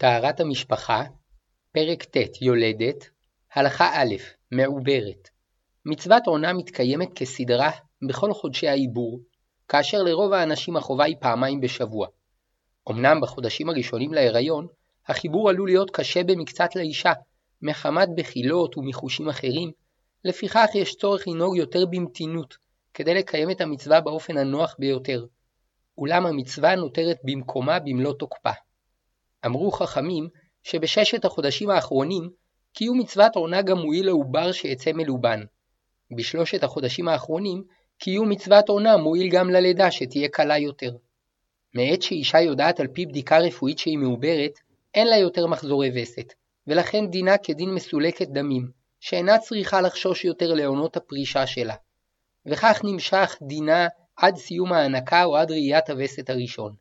טהרת המשפחה, פרק ט' יולדת, הלכה א' מעוברת מצוות עונה מתקיימת כסדרה בכל חודשי העיבור, כאשר לרוב האנשים החובה היא פעמיים בשבוע. אמנם בחודשים הראשונים להיריון, החיבור עלול להיות קשה במקצת לאישה, מחמת בחילות ומחושים אחרים, לפיכך יש צורך לנהוג יותר במתינות, כדי לקיים את המצווה באופן הנוח ביותר. אולם המצווה נותרת במקומה במלוא תוקפה. אמרו חכמים שבששת החודשים האחרונים קיום מצוות עונה גם מועיל לעובר שיצא מלובן. בשלושת החודשים האחרונים קיום מצוות עונה מועיל גם ללידה שתהיה קלה יותר. מעת שאישה יודעת על פי בדיקה רפואית שהיא מעוברת, אין לה יותר מחזורי וסת, ולכן דינה כדין מסולקת דמים, שאינה צריכה לחשוש יותר לעונות הפרישה שלה. וכך נמשך דינה עד סיום ההנקה או עד ראיית הווסת הראשון.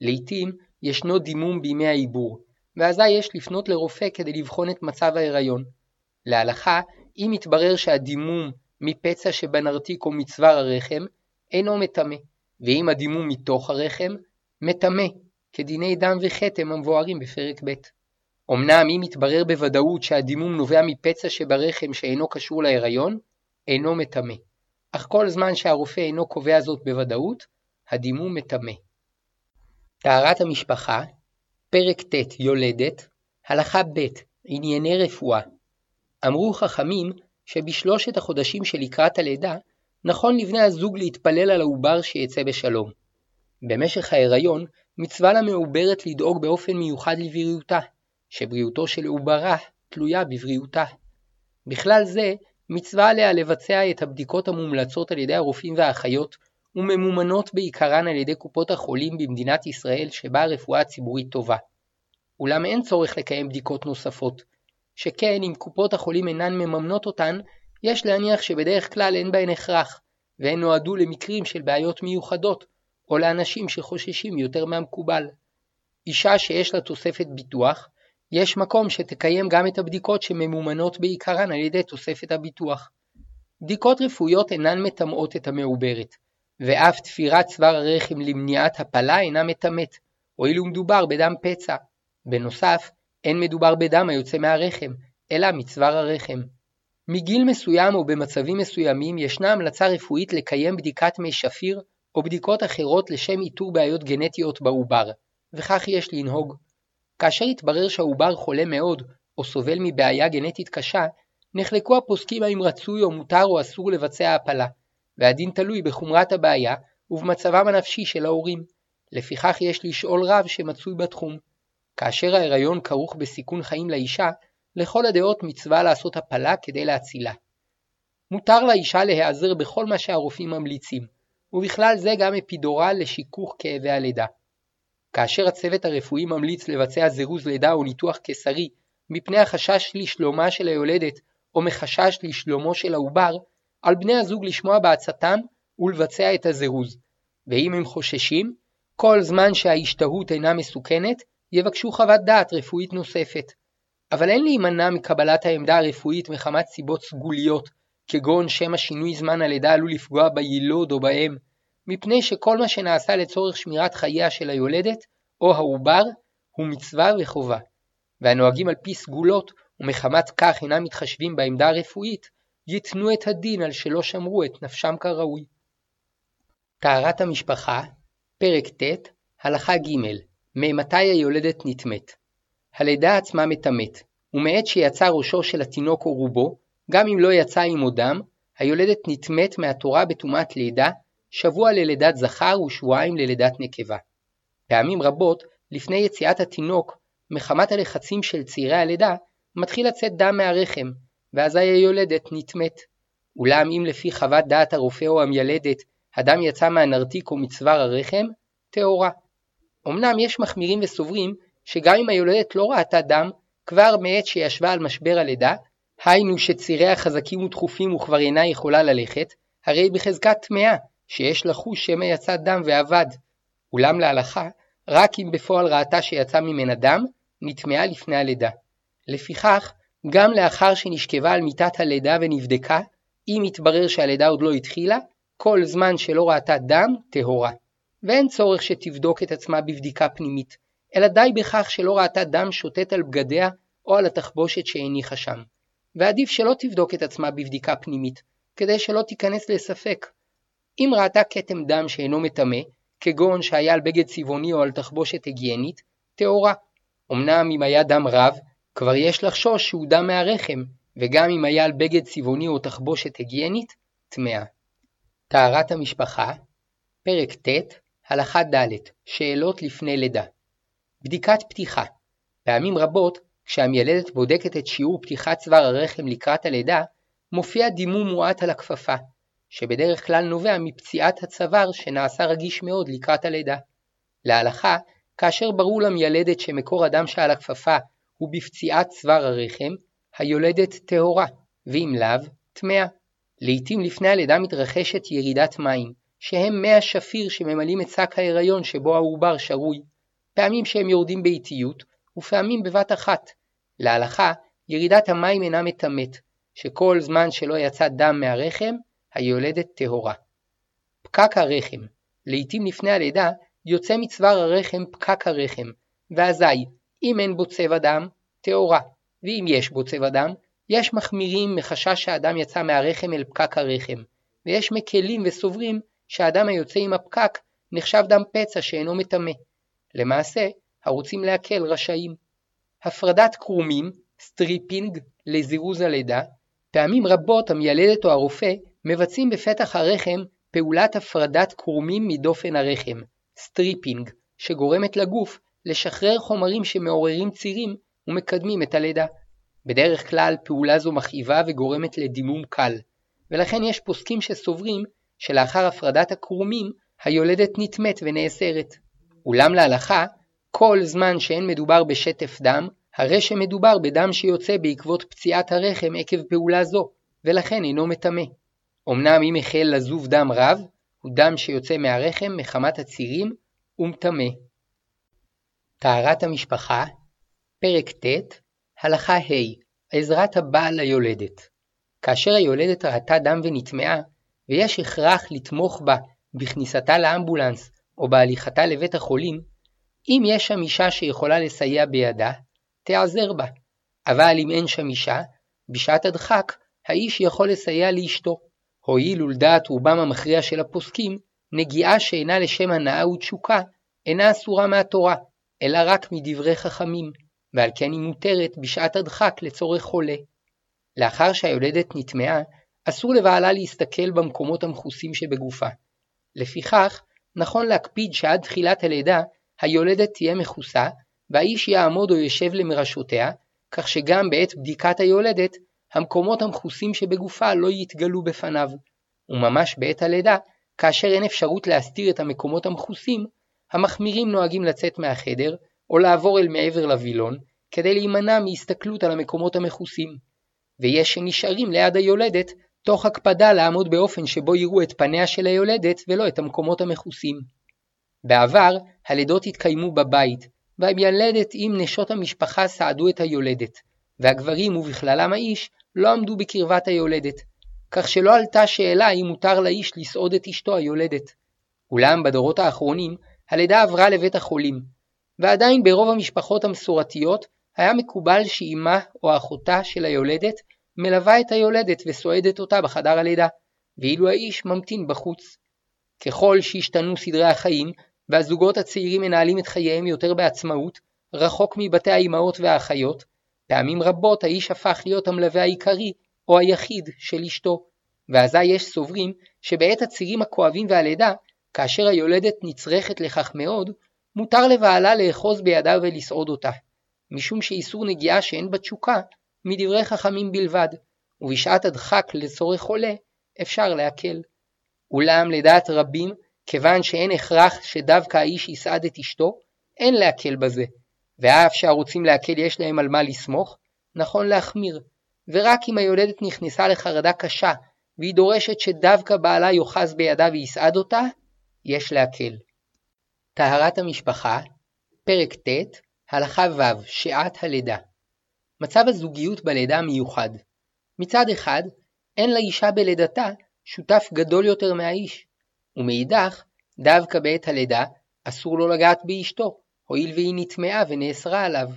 לעתים ישנו דימום בימי העיבור, ואזי יש לפנות לרופא כדי לבחון את מצב ההיריון. להלכה, אם יתברר שהדימום מפצע שבנרתיק או מצוואר הרחם, אינו מטמא, ואם הדימום מתוך הרחם, מטמא, כדיני דם וכתם המבוארים בפרק ב'. אמנם אם יתברר בוודאות שהדימום נובע מפצע שברחם שאינו קשור להיריון, אינו מטמא. אך כל זמן שהרופא אינו קובע זאת בוודאות, הדימום מטמא. טהרת המשפחה, פרק ט' יולדת, הלכה ב' ענייני רפואה. אמרו חכמים שבשלושת החודשים שלקראת הלידה, נכון לבני הזוג להתפלל על העובר שיצא בשלום. במשך ההיריון, מצווה למעוברת לדאוג באופן מיוחד לבריאותה, שבריאותו של עוברה תלויה בבריאותה. בכלל זה, מצווה עליה לבצע את הבדיקות המומלצות על ידי הרופאים והאחיות, וממומנות בעיקרן על ידי קופות החולים במדינת ישראל שבה הרפואה הציבורית טובה. אולם אין צורך לקיים בדיקות נוספות, שכן אם קופות החולים אינן מממנות אותן, יש להניח שבדרך כלל אין בהן הכרח, והן נועדו למקרים של בעיות מיוחדות, או לאנשים שחוששים יותר מהמקובל. אישה שיש לה תוספת ביטוח, יש מקום שתקיים גם את הבדיקות שממומנות בעיקרן על ידי תוספת הביטוח. בדיקות רפואיות אינן מטמאות את המעוברת, ואף תפירת צוואר הרחם למניעת הפלה אינה מטמאת, הואיל ומדובר בדם פצע. בנוסף, אין מדובר בדם היוצא מהרחם, אלא מצוואר הרחם. מגיל מסוים או במצבים מסוימים ישנה המלצה רפואית לקיים בדיקת מי שפיר או בדיקות אחרות לשם איתור בעיות גנטיות בעובר, וכך יש לנהוג. כאשר יתברר שהעובר חולה מאוד או סובל מבעיה גנטית קשה, נחלקו הפוסקים האם רצוי או מותר או אסור לבצע הפלה, והדין תלוי בחומרת הבעיה ובמצבם הנפשי של ההורים. לפיכך יש לשאול רב שמצוי בתחום. כאשר ההיריון כרוך בסיכון חיים לאישה, לכל הדעות מצווה לעשות הפלה כדי להצילה. מותר לאישה להיעזר בכל מה שהרופאים ממליצים, ובכלל זה גם אפידורל לשיכוך כאבי הלידה. כאשר הצוות הרפואי ממליץ לבצע זירוז לידה או ניתוח קיסרי מפני החשש לשלומה של היולדת או מחשש לשלומו של העובר, על בני הזוג לשמוע בעצתם ולבצע את הזירוז, ואם הם חוששים, כל זמן שההשתהות אינה מסוכנת, יבקשו חוות דעת רפואית נוספת. אבל אין להימנע מקבלת העמדה הרפואית מחמת סיבות סגוליות, כגון שמא שינוי זמן הלידה עלול לפגוע ביילוד או באם, מפני שכל מה שנעשה לצורך שמירת חייה של היולדת או העובר הוא מצווה וחובה. והנוהגים על פי סגולות ומחמת כך אינם מתחשבים בעמדה הרפואית, ייתנו את הדין על שלא שמרו את נפשם כראוי. טהרת המשפחה, פרק ט', הלכה ג' ממתי היולדת נטמאת. הלידה עצמה מטמאת, ומעת שיצא ראשו של התינוק או רובו, גם אם לא יצא עמו דם, היולדת נטמאת מהתורה בטומאת לידה, שבוע ללידת זכר ושבועיים ללידת נקבה. פעמים רבות, לפני יציאת התינוק, מחמת הלחצים של צעירי הלידה, מתחיל לצאת דם מהרחם, ואזי היולדת נטמאת. אולם אם לפי חוות דעת הרופא או המיילדת, הדם יצא מהנרתיק או מצוואר הרחם, טהורה. אמנם יש מחמירים וסוברים שגם אם היולדת לא ראתה דם, כבר מעת שישבה על משבר הלידה, היינו שציריה חזקים ודחופים וכבר אינה יכולה ללכת, הרי בחזקת טמאה, שיש לחוש שמא יצא דם ואבד. אולם להלכה, רק אם בפועל ראתה שיצא ממנה דם, נטמעה לפני הלידה. לפיכך, גם לאחר שנשכבה על מיטת הלידה ונבדקה, אם יתברר שהלידה עוד לא התחילה, כל זמן שלא ראתה דם, טהורה. ואין צורך שתבדוק את עצמה בבדיקה פנימית, אלא די בכך שלא ראתה דם שוטט על בגדיה או על התחבושת שהניחה שם. ועדיף שלא תבדוק את עצמה בבדיקה פנימית, כדי שלא תיכנס לספק. אם ראתה כתם דם שאינו מטמא, כגון שהיה על בגד צבעוני או על תחבושת היגיינית, טהורה. אמנם אם היה דם רב, כבר יש לחשוש שהוא דם מהרחם, וגם אם היה על בגד צבעוני או תחבושת היגיינית, טמאה. טהרת המשפחה, פרק ט', הלכה ד', שאלות לפני לידה. בדיקת פתיחה פעמים רבות, כשהמיילדת בודקת את שיעור פתיחת צוואר הרחם לקראת הלידה, מופיע דימום מועט על הכפפה, שבדרך כלל נובע מפציעת הצוואר שנעשה רגיש מאוד לקראת הלידה. להלכה, כאשר ברור למיילדת שמקור הדם שעל הכפפה הוא בפציעת צוואר הרחם, היולדת טהורה, ואם לאו, טמאה. לעתים לפני הלידה מתרחשת ירידת מים, שהם מי השפיר שממלאים את שק ההיריון שבו העובר שרוי, פעמים שהם יורדים באיטיות, ופעמים בבת אחת. להלכה, ירידת המים אינה מטמאת, שכל זמן שלא יצא דם מהרחם, היולדת טהורה. פקק הרחם לעתים לפני הלידה יוצא מצוואר הרחם פקק הרחם, ואזי, אם אין בו צבע דם, טהורה, ואם יש בו צבע דם, יש מחמירים מחשש שהדם יצא מהרחם אל פקק הרחם, ויש מקלים וסוברים שהדם היוצא עם הפקק נחשב דם פצע שאינו מטמא. למעשה, הרוצים להקל רשאים. הפרדת קרומים, stripping, לזירוז הלידה, פעמים רבות המיילדת או הרופא מבצעים בפתח הרחם פעולת הפרדת קרומים מדופן הרחם, stripping, שגורמת לגוף לשחרר חומרים שמעוררים צירים ומקדמים את הלידה. בדרך כלל פעולה זו מכאיבה וגורמת לדימום קל, ולכן יש פוסקים שסוברים שלאחר הפרדת הקרומים היולדת נטמאת ונאסרת. אולם להלכה, כל זמן שאין מדובר בשטף דם, הרי שמדובר בדם שיוצא בעקבות פציעת הרחם עקב פעולה זו, ולכן אינו מטמא. אמנם אם החל לזוב דם רב, הוא דם שיוצא מהרחם מחמת הצירים ומטמא. טהרת המשפחה, פרק ט', הלכה ה' עזרת הבעל ליולדת. כאשר היולדת ראתה דם ונטמעה, ויש הכרח לתמוך בה בכניסתה לאמבולנס או בהליכתה לבית החולים, אם יש שם אישה שיכולה לסייע בידה, תיעזר בה. אבל אם אין שם אישה, בשעת הדחק, האיש יכול לסייע לאשתו. הואיל ולדעת רובם המכריע של הפוסקים, נגיעה שאינה לשם הנאה ותשוקה, אינה אסורה מהתורה, אלא רק מדברי חכמים, ועל כן היא מותרת בשעת הדחק לצורך חולה. לאחר שהיולדת נטמעה, אסור לבעלה להסתכל במקומות המכוסים שבגופה. לפיכך, נכון להקפיד שעד תחילת הלידה היולדת תהיה מכוסה, והאיש יעמוד או ישב למרשותיה, כך שגם בעת בדיקת היולדת, המקומות המכוסים שבגופה לא יתגלו בפניו. וממש בעת הלידה, כאשר אין אפשרות להסתיר את המקומות המכוסים, המחמירים נוהגים לצאת מהחדר, או לעבור אל מעבר לווילון, כדי להימנע מהסתכלות על המקומות המכוסים. ויש שנשארים ליד היולדת, תוך הקפדה לעמוד באופן שבו יראו את פניה של היולדת ולא את המקומות המכוסים. בעבר, הלידות התקיימו בבית, והמיילדת עם נשות המשפחה סעדו את היולדת, והגברים ובכללם האיש לא עמדו בקרבת היולדת, כך שלא עלתה שאלה אם מותר לאיש לסעוד את אשתו היולדת. אולם בדורות האחרונים, הלידה עברה לבית החולים, ועדיין ברוב המשפחות המסורתיות היה מקובל שאימה או אחותה של היולדת מלווה את היולדת וסועדת אותה בחדר הלידה, ואילו האיש ממתין בחוץ. ככל שהשתנו סדרי החיים, והזוגות הצעירים מנהלים את חייהם יותר בעצמאות, רחוק מבתי האימהות והאחיות, פעמים רבות האיש הפך להיות המלווה העיקרי או היחיד של אשתו, ואזי יש סוברים שבעת הצירים הכואבים והלידה, כאשר היולדת נצרכת לכך מאוד, מותר לבעלה לאחוז בידה ולסעוד אותה, משום שאיסור נגיעה שאין בה תשוקה, מדברי חכמים בלבד, ובשעת הדחק לצורך חולה, אפשר להקל. אולם לדעת רבים, כיוון שאין הכרח שדווקא האיש יסעד את אשתו, אין להקל בזה, ואף שהרוצים להקל יש להם על מה לסמוך, נכון להחמיר, ורק אם היולדת נכנסה לחרדה קשה, והיא דורשת שדווקא בעלה יאחז בידה ויסעד אותה, יש להקל. טהרת המשפחה, פרק ט', הלכה ו', שעת הלידה. מצב הזוגיות בלידה מיוחד. מצד אחד, אין לאישה בלידתה שותף גדול יותר מהאיש, ומאידך, דווקא בעת הלידה, אסור לו לגעת באשתו, הואיל והיא נטמעה ונאסרה עליו.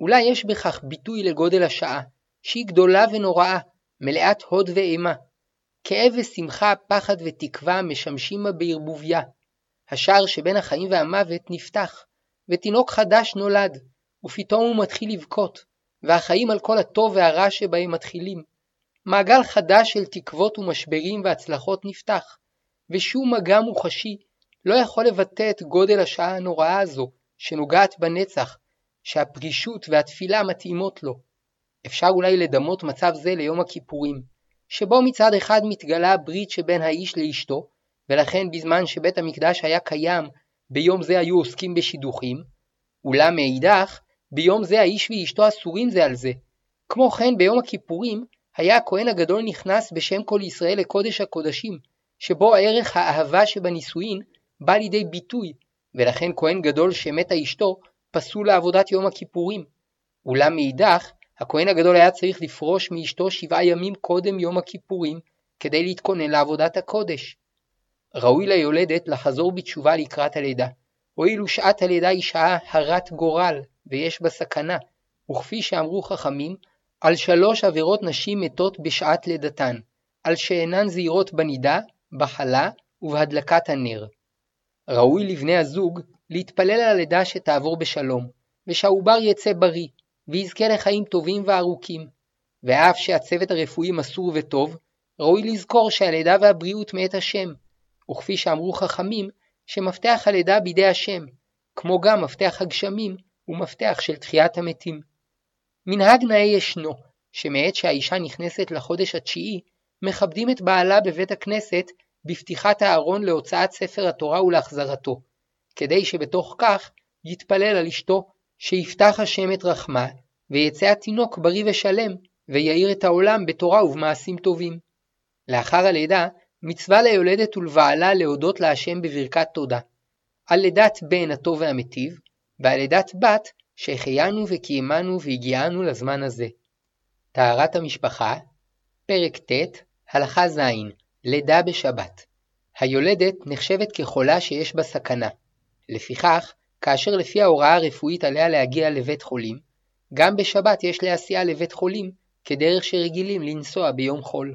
אולי יש בכך ביטוי לגודל השעה, שהיא גדולה ונוראה, מלאת הוד ואימה. כאב ושמחה, פחד ותקווה משמשים בערבוביה. השער שבין החיים והמוות נפתח, ותינוק חדש נולד, ופתאום הוא מתחיל לבכות, והחיים על כל הטוב והרע שבהם מתחילים. מעגל חדש של תקוות ומשברים והצלחות נפתח, ושום מגע מוחשי לא יכול לבטא את גודל השעה הנוראה הזו, שנוגעת בנצח, שהפרישות והתפילה מתאימות לו. אפשר אולי לדמות מצב זה ליום הכיפורים, שבו מצד אחד מתגלה הברית שבין האיש לאשתו, ולכן בזמן שבית המקדש היה קיים, ביום זה היו עוסקים בשידוכים, אולם מאידך, ביום זה האיש ואשתו אסורים זה על זה. כמו כן ביום הכיפורים היה הכהן הגדול נכנס בשם כל ישראל לקודש הקודשים, שבו ערך האהבה שבנישואין בא לידי ביטוי, ולכן כהן גדול שמתה אשתו פסול לעבודת יום הכיפורים. אולם מאידך, הכהן הגדול היה צריך לפרוש מאשתו שבעה ימים קודם יום הכיפורים, כדי להתכונן לעבודת הקודש. ראוי ליולדת לחזור בתשובה לקראת הלידה, הואיל ושעת הלידה היא שעה הרת גורל, ויש בה סכנה, וכפי שאמרו חכמים, על שלוש עבירות נשים מתות בשעת לידתן, על שאינן זהירות בנידה, בחלה ובהדלקת הנר. ראוי לבני הזוג להתפלל על הלידה שתעבור בשלום, ושהעובר יצא בריא, ויזכה לחיים טובים וארוכים. ואף שהצוות הרפואי מסור וטוב, ראוי לזכור שהלידה והבריאות מאת השם, וכפי שאמרו חכמים, שמפתח הלידה בידי השם, כמו גם מפתח הגשמים הוא מפתח של תחיית המתים. מנהג נאה ישנו, שמעת שהאישה נכנסת לחודש התשיעי, מכבדים את בעלה בבית הכנסת בפתיחת הארון להוצאת ספר התורה ולהחזרתו, כדי שבתוך כך יתפלל על אשתו, שיפתח השם את רחמה, ויצא התינוק בריא ושלם, ויאיר את העולם בתורה ובמעשים טובים. לאחר הלידה, מצווה ליולדת ולבעלה להודות להשם בברכת תודה. על לידת בן הטוב והמיטיב, ועל לידת בת שהחיינו וקיימנו והגיענו לזמן הזה. טהרת המשפחה, פרק ט', הלכה ז', לידה בשבת. היולדת נחשבת כחולה שיש בה סכנה. לפיכך, כאשר לפי ההוראה הרפואית עליה להגיע לבית חולים, גם בשבת יש להסיעה לבית חולים, כדרך שרגילים לנסוע ביום חול.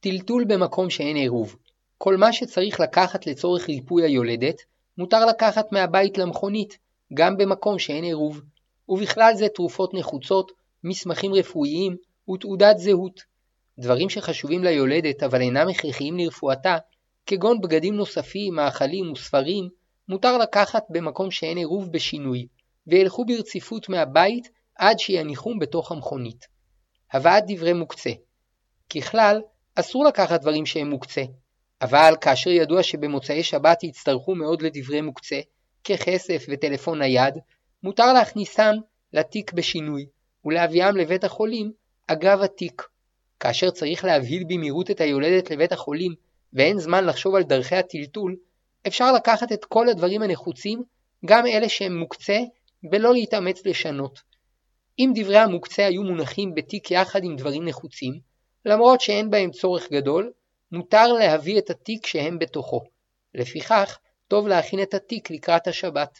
טלטול במקום שאין עירוב. כל מה שצריך לקחת לצורך ריפוי היולדת, מותר לקחת מהבית למכונית, גם במקום שאין עירוב, ובכלל זה תרופות נחוצות, מסמכים רפואיים ותעודת זהות. דברים שחשובים ליולדת אבל אינם הכרחיים לרפואתה, כגון בגדים נוספים, מאכלים וספרים, מותר לקחת במקום שאין עירוב בשינוי, וילכו ברציפות מהבית עד שיניחום בתוך המכונית. הבאת דברי מוקצה ככלל, אסור לקחת דברים שהם מוקצה, אבל כאשר ידוע שבמוצאי שבת יצטרכו מאוד לדברי מוקצה, ככסף וטלפון נייד, מותר להכניסם לתיק בשינוי, ולהביאם לבית החולים אגב התיק. כאשר צריך להבהיל במהירות את היולדת לבית החולים, ואין זמן לחשוב על דרכי הטלטול, אפשר לקחת את כל הדברים הנחוצים, גם אלה שהם מוקצה, ולא להתאמץ לשנות. אם דברי המוקצה היו מונחים בתיק יחד עם דברים נחוצים, למרות שאין בהם צורך גדול, מותר להביא את התיק שהם בתוכו. לפיכך, טוב להכין את התיק לקראת השבת.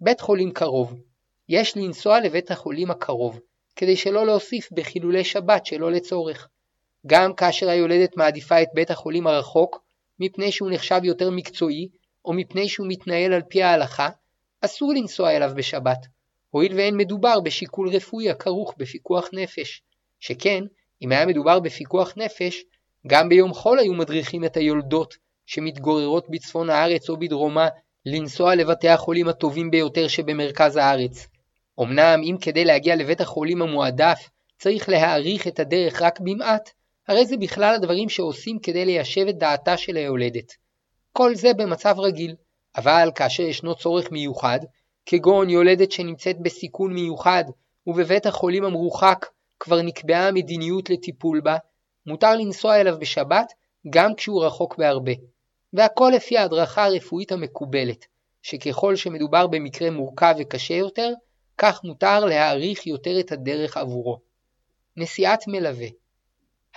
בית חולים קרוב יש לנסוע לבית החולים הקרוב, כדי שלא להוסיף בחילולי שבת שלא לצורך. גם כאשר היולדת מעדיפה את בית החולים הרחוק, מפני שהוא נחשב יותר מקצועי, או מפני שהוא מתנהל על פי ההלכה, אסור לנסוע אליו בשבת, הואיל ואין מדובר בשיקול רפואי הכרוך בפיקוח נפש, שכן, אם היה מדובר בפיקוח נפש, גם ביום חול היו מדריכים את היולדות שמתגוררות בצפון הארץ או בדרומה לנסוע לבתי החולים הטובים ביותר שבמרכז הארץ. אמנם אם כדי להגיע לבית החולים המועדף צריך להאריך את הדרך רק במעט, הרי זה בכלל הדברים שעושים כדי ליישב את דעתה של היולדת. כל זה במצב רגיל, אבל כאשר ישנו צורך מיוחד, כגון יולדת שנמצאת בסיכון מיוחד ובבית החולים המרוחק כבר נקבעה מדיניות לטיפול בה, מותר לנסוע אליו בשבת גם כשהוא רחוק בהרבה. והכל לפי ההדרכה הרפואית המקובלת, שככל שמדובר במקרה מורכב וקשה יותר, כך מותר להאריך יותר את הדרך עבורו. נסיעת מלווה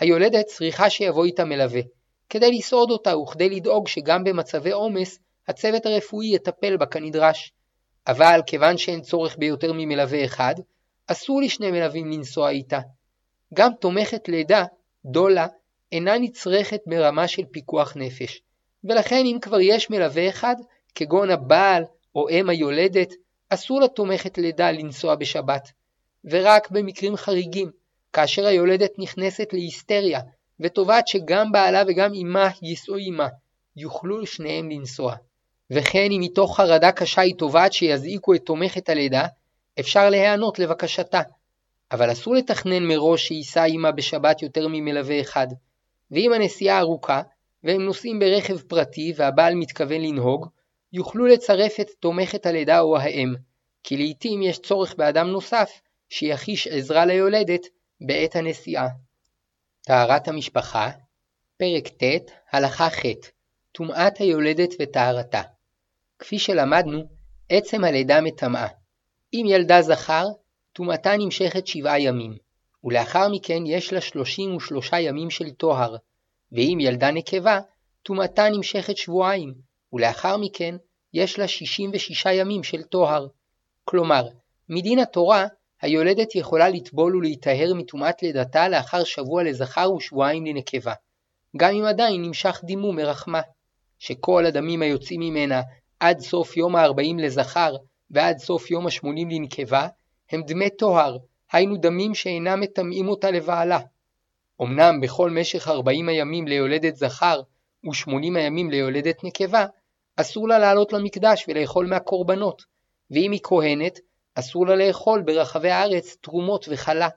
היולדת צריכה שיבוא איתה מלווה, כדי לסעוד אותה וכדי לדאוג שגם במצבי עומס הצוות הרפואי יטפל בה כנדרש. אבל כיוון שאין צורך ביותר ממלווה אחד, אסור לשני מלווים לנסוע איתה. גם תומכת לידה, דולה, אינה נצרכת ברמה של פיקוח נפש, ולכן אם כבר יש מלווה אחד, כגון הבעל או אם היולדת, אסור לתומכת לידה לנסוע בשבת, ורק במקרים חריגים, כאשר היולדת נכנסת להיסטריה, ותובעת שגם בעלה וגם אמה ייסעו עמה, יוכלו שניהם לנסוע. וכן אם מתוך חרדה קשה היא תובעת שיזעיקו את תומכת הלידה, אפשר להיענות לבקשתה. אבל אסור לתכנן מראש שייסע עמה בשבת יותר ממלווה אחד. ואם הנסיעה ארוכה, והם נוסעים ברכב פרטי והבעל מתכוון לנהוג, יוכלו לצרף את תומכת הלידה או האם, כי לעתים יש צורך באדם נוסף שיחיש עזרה ליולדת בעת הנסיעה. טהרת המשפחה, פרק ט', הלכה ח', טומאת היולדת וטהרתה. כפי שלמדנו, עצם הלידה מטמאה. אם ילדה זכר, טומאתה נמשכת שבעה ימים, ולאחר מכן יש לה שלושים ושלושה ימים של טוהר, ואם ילדה נקבה, טומאתה נמשכת שבועיים, ולאחר מכן יש לה שישים ושישה ימים של טוהר. כלומר, מדין התורה, היולדת יכולה לטבול ולהיטהר מטומאת לידתה לאחר שבוע לזכר ושבועיים לנקבה, גם אם עדיין נמשך דימום מרחמה, שכל הדמים היוצאים ממנה עד סוף יום ה-40 לזכר ועד סוף יום ה-80 לנקבה, הם דמי טוהר, היינו דמים שאינם מטמאים אותה לבעלה. אמנם בכל משך 40 הימים ליולדת זכר ו-80 הימים ליולדת נקבה, אסור לה לעלות למקדש ולאכול מהקורבנות, ואם היא כהנת, אסור לה לאכול ברחבי הארץ תרומות וחלה.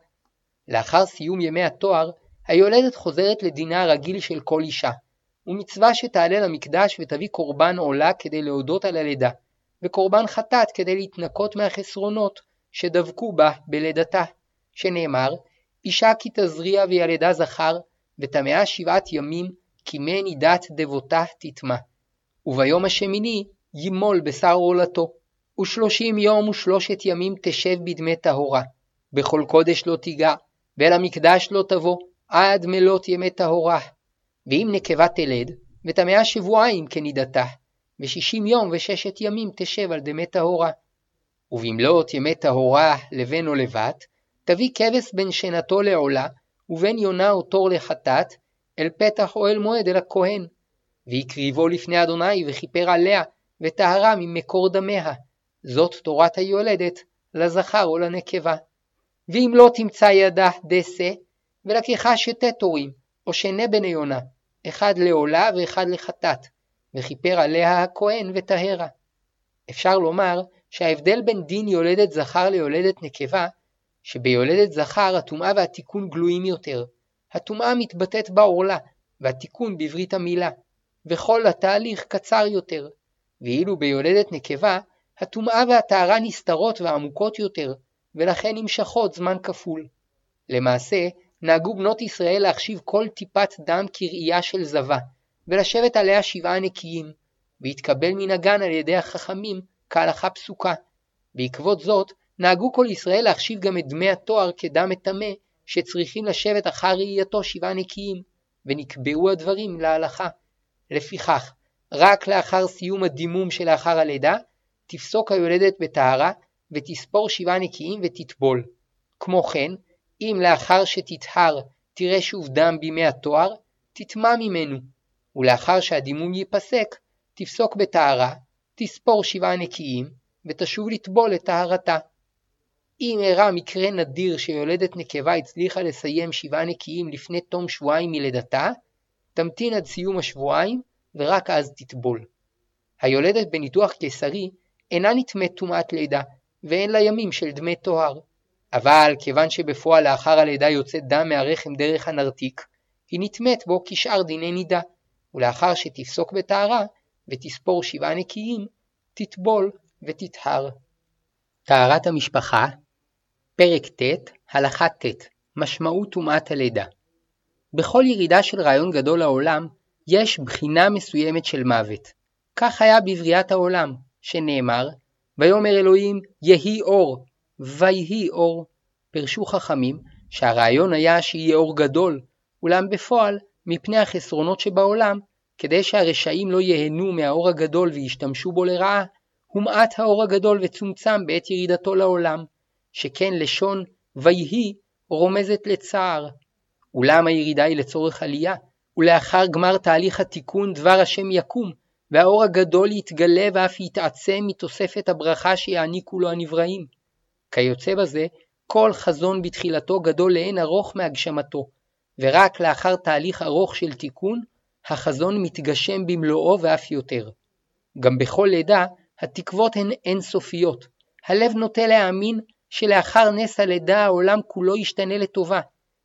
לאחר סיום ימי התואר, היולדת חוזרת לדינה הרגיל של כל אישה, ומצווה שתעלה למקדש ותביא קורבן עולה כדי להודות על הלידה, וקורבן חטאת כדי להתנקות מהחסרונות שדבקו בה בלידתה, שנאמר, אישה כי תזריע וילדה זכר, וטמאה שבעת ימים, כי מנידת דבותה תטמא. וביום השמיני ימול בשר עולתו. ושלושים יום ושלושת ימים תשב בדמי טהורה. בכל קודש לא תיגע, ואל המקדש לא תבוא, עד מלות ימי טהורה. ואם נקבה תלד, וטמאה שבועיים כנידתה, ושישים יום וששת ימים תשב על דמי טהורה. ובמלאת ימי טהורה לבן או לבת, תביא כבש בין שנתו לעולה, ובין יונה או תור לחטאת, אל פתח אוהל מועד אל הכהן. והקריבו לפני אדוני וכיפר עליה, וטהרה ממקור דמיה. זאת תורת היולדת, לזכר או לנקבה. ואם לא תמצא ידה דסה, ולקחה שתי תורים, או שני בני יונה, אחד לעולה ואחד לחטאת, וכיפר עליה הכהן וטהרה. אפשר לומר שההבדל בין דין יולדת זכר ליולדת נקבה, שביולדת זכר הטומאה והתיקון גלויים יותר. הטומאה מתבטאת בעורלה, והתיקון בברית המילה, וכל התהליך קצר יותר. ואילו ביולדת נקבה, הטומאה והטהרה נסתרות ועמוקות יותר, ולכן נמשכות זמן כפול. למעשה, נהגו בנות ישראל להחשיב כל טיפת דם כראייה של זבה, ולשבת עליה שבעה נקיים, והתקבל מנהגן על ידי החכמים כהלכה פסוקה. בעקבות זאת, נהגו כל ישראל להחשיב גם את דמי התואר כדם מטמא, שצריכים לשבת אחר ראייתו שבעה נקיים, ונקבעו הדברים להלכה. לפיכך, רק לאחר סיום הדימום שלאחר הלידה, תפסוק היולדת בטהרה, ותספור שבעה נקיים ותטבול. כמו כן, אם לאחר שתטהר תראה שוב דם בימי התואר, תטמע ממנו, ולאחר שהדימום ייפסק, תפסוק בטהרה, תספור שבעה נקיים, ותשוב לטבול את טהרתה. אם אירע מקרה נדיר שיולדת נקבה הצליחה לסיים שבעה נקיים לפני תום שבועיים מלידתה, תמתין עד סיום השבועיים, ורק אז תטבול. היולדת בניתוח קיסרי אינה נטמאת טומאת לידה, ואין לה ימים של דמי טוהר. אבל כיוון שבפועל לאחר הלידה יוצא דם מהרחם דרך הנרתיק, היא נטמאת בו כשאר דיני נידה, ולאחר שתפסוק בטהרה, ותספור שבעה נקיים, תטבול ותטהר. טהרת המשפחה, פרק ט', הלכה ט', משמעות טומאת הלידה. בכל ירידה של רעיון גדול לעולם, יש בחינה מסוימת של מוות. כך היה בבריאת העולם, שנאמר, ויאמר אלוהים יהי אור, ויהי אור. פרשו חכמים שהרעיון היה שיהיה אור גדול, אולם בפועל, מפני החסרונות שבעולם, כדי שהרשעים לא ייהנו מהאור הגדול וישתמשו בו לרעה, הומעט האור הגדול וצומצם בעת ירידתו לעולם, שכן לשון ויהי רומזת לצער. אולם הירידה היא לצורך עלייה, ולאחר גמר תהליך התיקון דבר השם יקום, והאור הגדול יתגלה ואף יתעצם מתוספת הברכה שיעניקו לו הנבראים. כיוצא בזה, כל חזון בתחילתו גדול לאין ארוך מהגשמתו, ורק לאחר תהליך ארוך של תיקון, החזון מתגשם במלואו ואף יותר. גם בכל לידה, התקוות הן אינסופיות. הלב נוטה להאמין שלאחר נס הלידה העולם כולו ישתנה לטובה,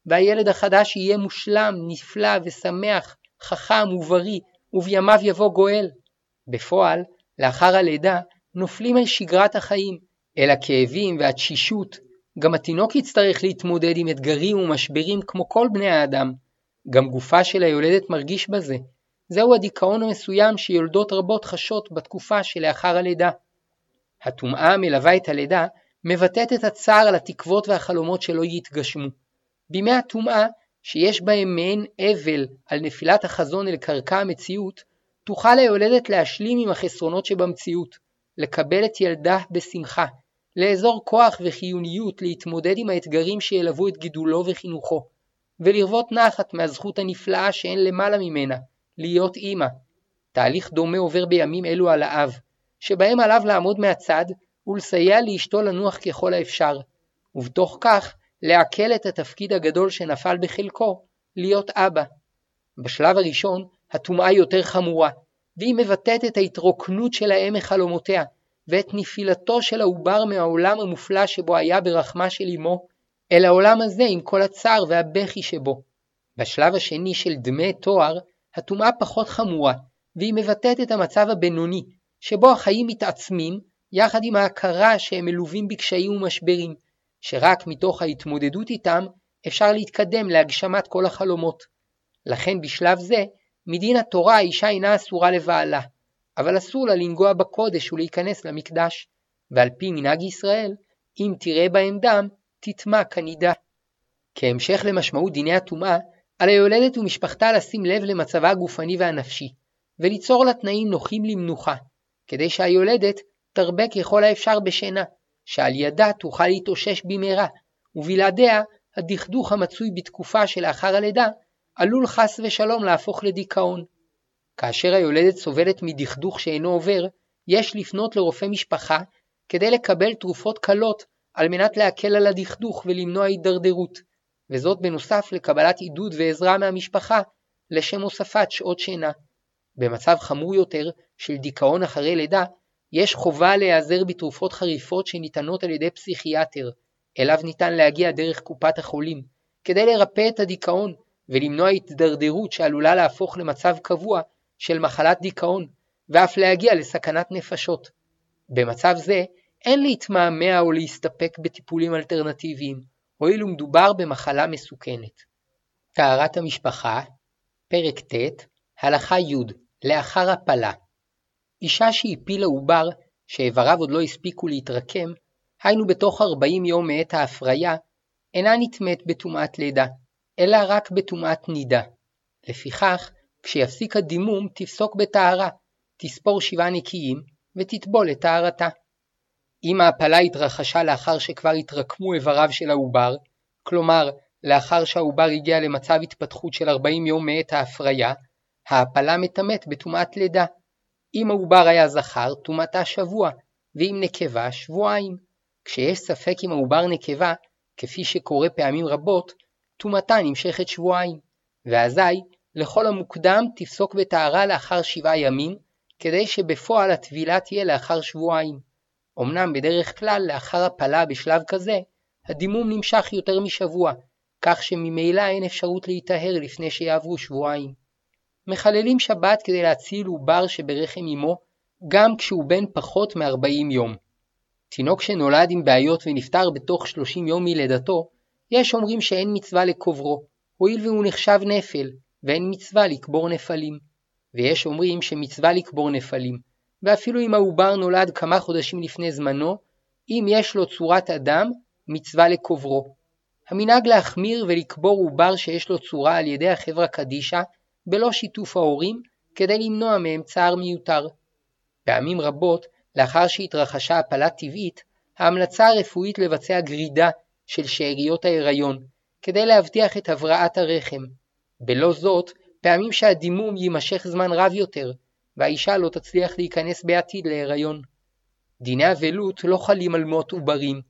והילד החדש יהיה מושלם, נפלא ושמח, חכם ובריא, ובימיו יבוא גואל. בפועל, לאחר הלידה, נופלים אל שגרת החיים, אל הכאבים והתשישות. גם התינוק יצטרך להתמודד עם אתגרים ומשברים כמו כל בני האדם. גם גופה של היולדת מרגיש בזה. זהו הדיכאון המסוים שיולדות רבות חשות בתקופה שלאחר הלידה. הטומאה המלווה את הלידה מבטאת את הצער על התקוות והחלומות שלא יתגשמו. בימי הטומאה, שיש בהם מעין אבל על נפילת החזון אל קרקע המציאות, תוכל היולדת להשלים עם החסרונות שבמציאות, לקבל את ילדה בשמחה, לאזור כוח וחיוניות להתמודד עם האתגרים שילוו את גידולו וחינוכו, ולרוות נחת מהזכות הנפלאה שאין למעלה ממנה, להיות אימא. תהליך דומה עובר בימים אלו על האב, שבהם עליו לעמוד מהצד ולסייע לאשתו לנוח ככל האפשר, ובתוך כך לעכל את התפקיד הגדול שנפל בחלקו, להיות אבא. בשלב הראשון, הטומאה יותר חמורה, והיא מבטאת את ההתרוקנות של האם מחלומותיה, ואת נפילתו של העובר מהעולם המופלא שבו היה ברחמה של אמו, אל העולם הזה עם כל הצער והבכי שבו. בשלב השני של דמי תואר, הטומאה פחות חמורה, והיא מבטאת את המצב הבינוני, שבו החיים מתעצמים, יחד עם ההכרה שהם מלווים בקשיים ומשברים, שרק מתוך ההתמודדות איתם אפשר להתקדם להגשמת כל החלומות. לכן בשלב זה, מדין התורה האישה אינה אסורה לבעלה, אבל אסור לה לנגוע בקודש ולהיכנס למקדש, ועל פי מנהג ישראל, אם תראה בהם דם, תטמע כנידה. כהמשך למשמעות דיני הטומאה, על היולדת ומשפחתה לשים לב למצבה הגופני והנפשי, וליצור לה תנאים נוחים למנוחה, כדי שהיולדת תרבה ככל האפשר בשינה, שעל ידה תוכל להתאושש במהרה, ובלעדיה הדכדוך המצוי בתקופה שלאחר הלידה עלול חס ושלום להפוך לדיכאון. כאשר היולדת סובלת מדכדוך שאינו עובר, יש לפנות לרופא משפחה כדי לקבל תרופות קלות על מנת להקל על הדכדוך ולמנוע הידרדרות, וזאת בנוסף לקבלת עידוד ועזרה מהמשפחה לשם הוספת שעות שינה. במצב חמור יותר של דיכאון אחרי לידה, יש חובה להיעזר בתרופות חריפות שניתנות על ידי פסיכיאטר, אליו ניתן להגיע דרך קופת החולים, כדי לרפא את הדיכאון ולמנוע התדרדרות שעלולה להפוך למצב קבוע של מחלת דיכאון, ואף להגיע לסכנת נפשות. במצב זה, אין להתמהמה או להסתפק בטיפולים אלטרנטיביים, הואיל ומדובר במחלה מסוכנת. טהרת המשפחה, פרק ט', הלכה י', לאחר הפלה. אישה שהפילה עובר, שאיבריו עוד לא הספיקו להתרקם, היינו בתוך 40 יום מעת ההפריה, אינה נטמאת בטומאת לידה, אלא רק בטומאת נידה. לפיכך, כשיפסיק הדימום תפסוק בטהרה, תספור שבעה נקיים, ותטבול את טהרתה. אם ההפלה התרחשה לאחר שכבר התרקמו איבריו של העובר, כלומר, לאחר שהעובר הגיע למצב התפתחות של 40 יום מעת ההפריה, ההפלה מטמאת בטומאת לידה. אם העובר היה זכר, טומאתה שבוע, ואם נקבה, שבועיים. כשיש ספק אם העובר נקבה, כפי שקורה פעמים רבות, טומאתה נמשכת שבועיים. ואזי, לכל המוקדם תפסוק בטהרה לאחר שבעה ימים, כדי שבפועל הטבילה תהיה לאחר שבועיים. אמנם בדרך כלל לאחר הפלה בשלב כזה, הדימום נמשך יותר משבוע, כך שממילא אין אפשרות להיטהר לפני שיעברו שבועיים. מחללים שבת כדי להציל עובר שברחם אמו, גם כשהוא בן פחות מ-40 יום. תינוק שנולד עם בעיות ונפטר בתוך 30 יום מלידתו, יש אומרים שאין מצווה לקוברו, הואיל והוא נחשב נפל, ואין מצווה לקבור נפלים. ויש אומרים שמצווה לקבור נפלים, ואפילו אם העובר נולד כמה חודשים לפני זמנו, אם יש לו צורת אדם, מצווה לקוברו. המנהג להחמיר ולקבור עובר שיש לו צורה על ידי החברה קדישא, בלא שיתוף ההורים, כדי למנוע מהם צער מיותר. פעמים רבות לאחר שהתרחשה הפלה טבעית, ההמלצה הרפואית לבצע גרידה של שאריות ההיריון, כדי להבטיח את הבראת הרחם. בלא זאת, פעמים שהדימום יימשך זמן רב יותר, והאישה לא תצליח להיכנס בעתיד להיריון. דיני אבלות לא חלים על מות עוברים,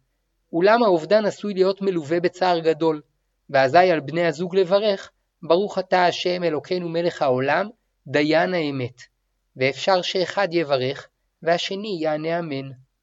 אולם האובדן עשוי להיות מלווה בצער גדול, ואזי על בני הזוג לברך, ברוך אתה השם אלוקינו מלך העולם, דיין האמת, ואפשר שאחד יברך, והשני יענה אמן.